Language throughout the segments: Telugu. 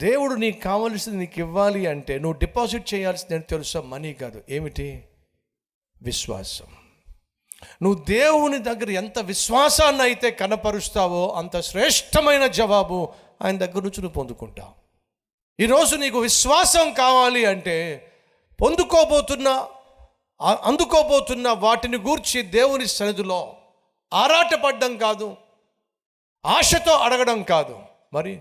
దేవుడు నీకు కావలసింది నీకు ఇవ్వాలి అంటే నువ్వు డిపాజిట్ చేయాల్సింది అని తెలుసా? మనీ కాదు. ఏమిటి? విశ్వాసం. నువ్వు దేవుని దగ్గర ఎంత విశ్వాసాన్ని అయితే కనపరుస్తావో అంత శ్రేష్టమైన జవాబు ఆయన దగ్గర నుంచి నువ్వు పొందుకుంటావు. ఈరోజు నీకు విశ్వాసం కావాలి అంటే పొందుకోబోతున్న అందుకోబోతున్న వాటిని గూర్చి దేవుని సన్నిధిలో ఆరాటపడ్డం కాదు ఆశతో అడగడం కాదు. మరి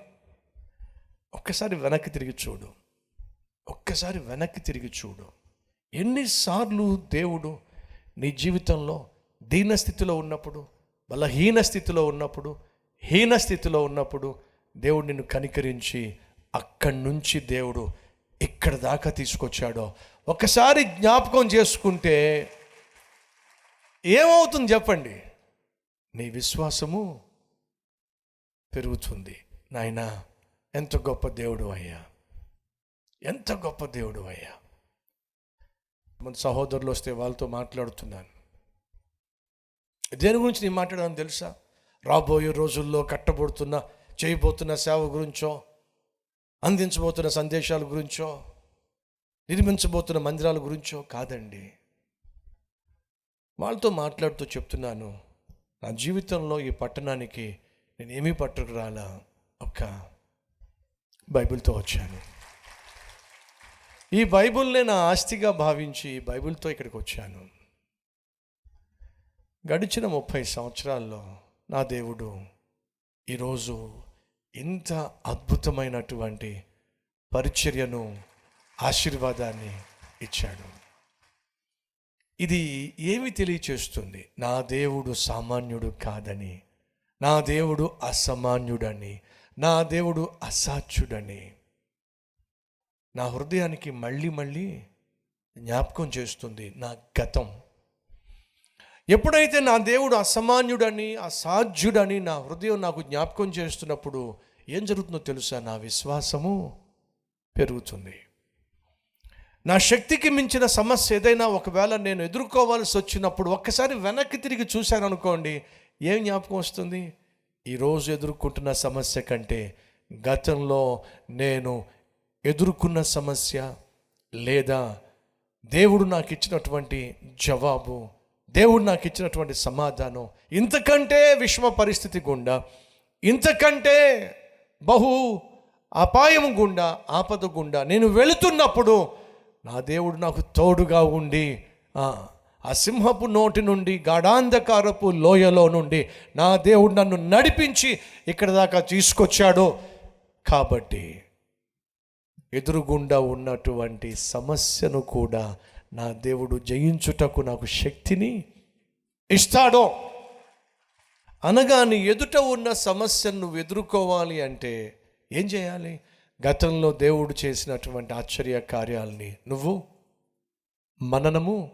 ఒక్కసారి వెనక్కి తిరిగి చూడు. ఒక్కసారి వెనక్కి తిరిగి చూడు. ఎన్నిసార్లు దేవుడు నీ జీవితంలో దీన స్థితిలో ఉన్నప్పుడు బలహీన స్థితిలో ఉన్నప్పుడు హీన స్థితిలో ఉన్నప్పుడు దేవుడు నిన్ను కనికరించి అక్కడి నుంచి దేవుడు ఇక్కడ దాకా తీసుకొచ్చాడో ఒకసారి జ్ఞాపకం చేసుకుంటే ఏమవుతుంది చెప్పండి? నీ విశ్వాసము పెరుగుతుంది. నాయనా ఎంత గొప్ప దేవుడు అయ్యా. ఎంత గొప్ప దేవుడు అయ్యా. మన సహోదరులు వస్తే వాళ్ళతో మాట్లాడుతున్నాను. దేని గురించి నేను మాట్లాడాను తెలుసా? రాబోయే రోజుల్లో కట్టబడుతున్న చేయబోతున్న సేవ గురించో అందించబోతున్న సందేశాల గురించో నిర్మించబోతున్న మందిరాల గురించో కాదండి. వాళ్ళతో మాట్లాడుతూ చెప్తున్నాను నా జీవితంలో ఈ పట్టణానికి నేను పట్టుకురాలా? ఒక్క బైబిల్తో వచ్చాను. ఈ బైబిల్నే నా ఆస్తిగా భావించి బైబిల్తో ఇక్కడికి వచ్చాను. గడిచిన ముప్పై సంవత్సరాల్లో నా దేవుడు ఈరోజు ఇంత అద్భుతమైనటువంటి పరిచర్యను ఆశీర్వాదాన్ని ఇచ్చాడు. ఇది ఏమి తెలియచేస్తుంది? నా దేవుడు సామాన్యుడు కాదని నా దేవుడు అసామాన్యుడని నా దేవుడు అసాధ్యుడని. నా హృదయానికి మళ్ళీ మళ్ళీ జ్ఞాపకం చేస్తుంది నా గతం. ఎప్పుడైతే నా దేవుడు అసమాన్యుడని అసాధ్యుడని నా హృదయం నాకు జ్ఞాపకం చేస్తున్నప్పుడు ఏం జరుగుతుందో తెలుసా? నా విశ్వాసము పెరుగుతుంది. నా శక్తికి మించిన సమస్య ఏదైనా ఒకవేళ నేను ఎదుర్కోవాల్సి వచ్చినప్పుడు ఒక్కసారి వెనక్కి తిరిగి చూశాను అనుకోండి ఏం జ్ఞాపకం వస్తుంది? ఈరోజు ఎదుర్కొంటున్న సమస్య కంటే గతంలో నేను ఎదుర్కొన్న సమస్య లేదా దేవుడు నాకు ఇచ్చినటువంటి జవాబు దేవుడు నాకు ఇచ్చినటువంటి సమాధానం ఇంతకంటే విషమ పరిస్థితి గుండా ఇంతకంటే బహు అపాయం గుండా ఆపద గుండా నేను వెళుతున్నప్పుడు నా దేవుడు నాకు తోడుగా ఉండి ఆ, సింహపు నోటి నుండి గాఢాంధకారపు లోయలో నుండి నా దేవుడు నన్ను నడిపించి ఇక్కడ దాకా తీసుకొచ్చాడు. కాబట్టి ఎదురుగుండా ఉన్నటువంటి సమస్యను కూడా నా దేవుడు జయించుటకు నాకు శక్తిని ఇస్తాడో. అనగాని ఎదుట ఉన్న సమస్యను నువ్వు ఎదుర్కోవాలి అంటే ఏం చేయాలి? గతంలో దేవుడు చేసినటువంటి ఆశ్చర్య కార్యాలని నువ్వు మననము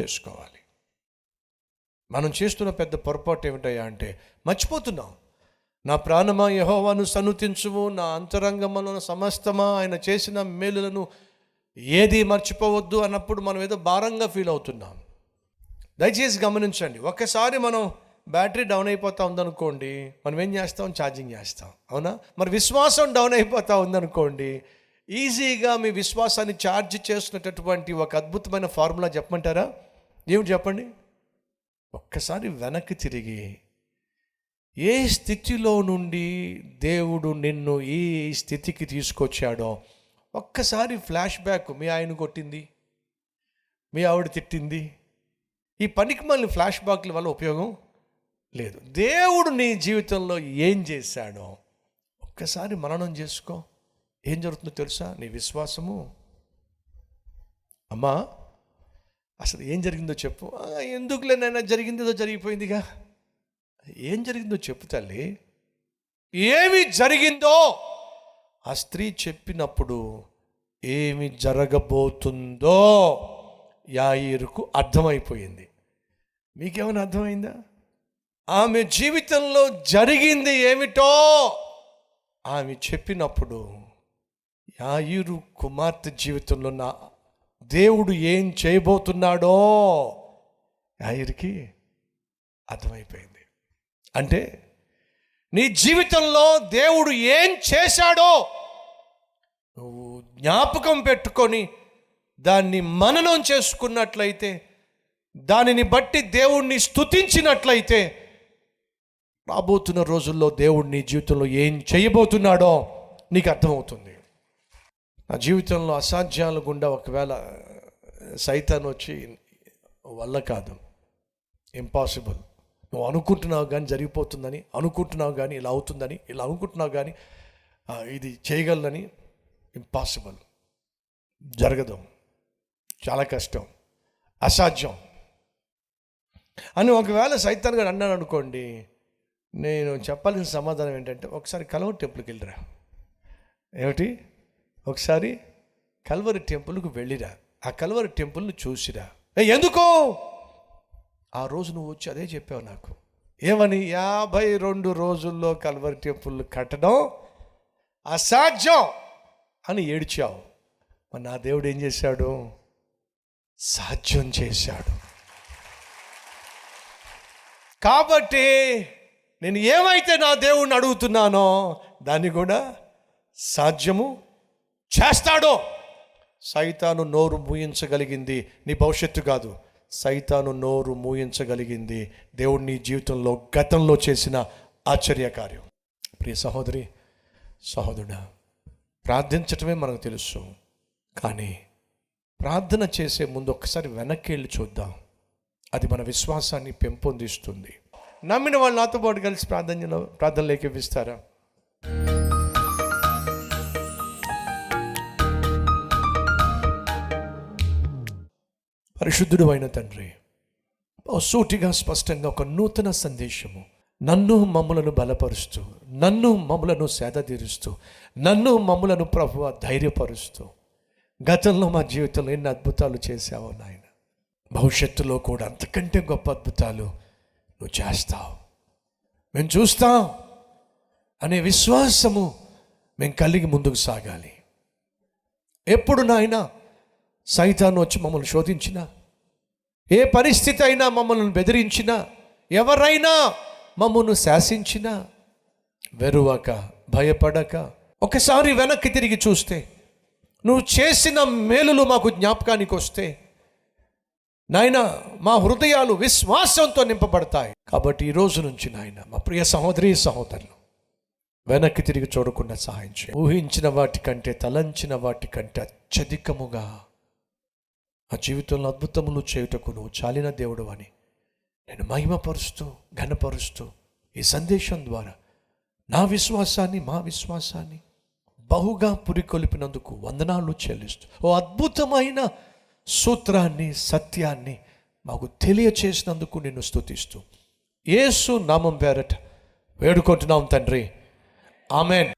చేసుకోవాలి. మనం చేస్తున్న పెద్ద పొరపాటు ఏమిటయ్యా అంటే మర్చిపోతున్నాం. నా ప్రాణమా యహోవాను సనుతించుము నా అంతరంగములో సమస్తమా ఆయన చేసిన మేలులను ఏది మర్చిపోవద్దు అన్నప్పుడు మనం ఏదో భారంగా ఫీల్ అవుతున్నాం. దయచేసి గమనించండి ఒక్కసారి మనం బ్యాటరీ డౌన్ అయిపోతా ఉందనుకోండి మనం ఏం చేస్తాం? ఛార్జింగ్ చేస్తాం. అవునా? మరి విశ్వాసం డౌన్ అయిపోతా ఉందనుకోండి ఈజీగా మీ విశ్వాసాన్ని ఛార్జ్ చేస్తున్నటువంటి ఒక అద్భుతమైన ఫార్ములా చెప్పమంటారా? ఏమిటి చెప్పండి? ఒక్కసారి వెనక్కి తిరిగి ఏ స్థితిలో నుండి దేవుడు నిన్ను ఈ స్థితికి తీసుకొచ్చాడో ఒక్కసారి ఫ్లాష్ బ్యాక్ మీ ఆయన కొట్టింది మీ ఆవిడ తిట్టింది. ఈ పనికి మళ్ళీ ఫ్లాష్ బ్యాక్ల వల్ల ఉపయోగం లేదు. దేవుడు నీ జీవితంలో ఏం చేశాడో ఒక్కసారి మననం చేసుకో. ఏం జరుగుతుందో తెలుసా? నీ విశ్వాసము. అమ్మా అసలు ఏం జరిగిందో చెప్పు. ఎందుకులే నాయన జరిగిందేదో జరిగిపోయిందిగా? ఏం జరిగిందో చెప్పు తల్లి. ఏమి జరిగిందో? ఆ స్త్రీ చెప్పినప్పుడు ఏమి జరగబోతుందో యాయిరుకు అర్థమైపోయింది. మీకేమైనా అర్థమైందా? ఆమె జీవితంలో జరిగింది ఏమిటో ఆమె చెప్పినప్పుడు యాయిరు కుమార్తె జీవితంలో నా దేవుడు ఏం చేయబోతున్నాడో యాయిరికి అర్థమైపోయింది. అంటే నీ జీవితంలో దేవుడు ఏం చేశాడో జ్ఞాపకం పెట్టుకొని దాన్ని మననం చేసుకున్నట్లయితే దానిని బట్టి దేవుణ్ణి స్తుతించినట్లయితే రాబోతున్న రోజుల్లో దేవుడు నీ జీవితంలో ఏం చేయబోతున్నాడో నీకు అర్థమవుతుంది. నా జీవితంలో అసాధ్యాల గుండా ఒకవేళ సైతాన్ వచ్చి వల్ల కాదు. ఇంపాసిబుల్ నువ్వు అనుకుంటున్నావు కానీ జరిగిపోతుందని అనుకుంటున్నావు కానీ ఇలా అవుతుందని ఇలా అనుకుంటున్నావు కానీ ఇది చేయగలదని ఇంపాసిబుల్ జరగదు. చాలా కష్టం. అసాధ్యం. అని ఒకవేళ సైతాన్ గారు అన్నాను అనుకోండి నేను చెప్పాల్సిన సమాధానం ఏంటంటే ఒకసారి కలవ టెంపుల్కి వెళ్ళిరా? ఏమిటి? ఒకసారి కల్వరి టెంపుల్కు వెళ్ళిరా. ఆ కల్వరి టెంపుల్ను చూసిరా. ఎందుకో ఎందుకు? ఆ రోజు నువ్వు వచ్చి అదే చెప్పావు నాకు. ఏమని? యాభై రెండు రోజుల్లో కల్వరి టెంపుల్ కట్టడం అసాధ్యం అని ఏడ్చావు. మరి నా దేవుడు ఏం చేశాడు? సాధ్యం చేశాడు. కాబట్టి నేను ఏమైతే నా దేవుణ్ణి అడుగుతున్నానో దాన్ని కూడా సాధ్యము చేస్తాడో. సైతాను నోరు మూయించగలిగింది. నీ భవిష్యత్తు కాదు. సైతాను నోరు మూయించగలిగింది. దేవుడు నీ జీవితంలో గతంలో చేసిన ఆశ్చర్యకార్యం ప్రియ సహోదరి సహోదరుడా ప్రార్థించటమే మనకు తెలుసు. కానీ ప్రార్థన చేసే ముందు ఒకసారి వెనక్కి వెళ్ళి చూద్దాం. అది మన విశ్వాసాన్ని పెంపొందిస్తుంది. నమ్మిన వాళ్ళు నాతో పాటు కలిసి ప్రార్థన ప్రార్థన లేఖిస్తారా పరిశుద్ధుడు అయిన తండ్రి సూటిగా స్పష్టంగా ఒక నూతన సందేశము. నన్ను మమ్ములను బలపరుస్తూ నన్ను మమ్ములను సేదతీరుస్తూ నన్ను మమ్ములను ప్రభు ధైర్యపరుస్తూ గతంలో మా జీవితంలో ఎన్ని అద్భుతాలు చేశావో నాయన. భవిష్యత్తులో కూడా అంతకంటే గొప్ప అద్భుతాలు నువ్వు చేస్తావు. మేము చూస్తాం అనే విశ్వాసము మేము కలిగి ముందుకు సాగాలి. ఎప్పుడు నాయన సైతాన్ని వచ్చి మమ్మల్ని శోధించినా ఏ పరిస్థితి అయినా మమ్మల్ని బెదిరించినా ఎవరైనా మమ్మను శాసించినా వెరువక భయపడక ఒకసారి వెనక్కి తిరిగి చూస్తే నువ్వు చేసిన మేలులు మాకు జ్ఞాపకానికి వస్తే నాయన మా హృదయాలు విశ్వాసంతో నింపబడతాయి. కాబట్టి ఈ రోజు నుంచి నాయన మా ప్రియ సహోదరి సహోదరులు వెనక్కి తిరిగి చూడకుండా సహాయం చేయి ఊహించిన వాటికంటే తలంచిన వాటికంటే అత్యధికముగా ఆ జీవితంలో అద్భుతములు చేయుటకు నువ్వు చాలిన దేవుడు అని నేను మహిమపరుస్తూ ఘనపరుస్తూ ఈ సందేశం ద్వారా నా విశ్వాసాన్ని మా విశ్వాసాన్ని బహుగా పురికొల్పినందుకు వందనాలు చెల్లిస్తూ ఓ అద్భుతమైన సూత్రాన్ని సత్యాన్ని మాకు తెలియచేసినందుకు నిన్ను స్తుతిస్తూ ఏసు నామం పేరట వేడుకుంటున్నాం తండ్రి. ఆమెన్.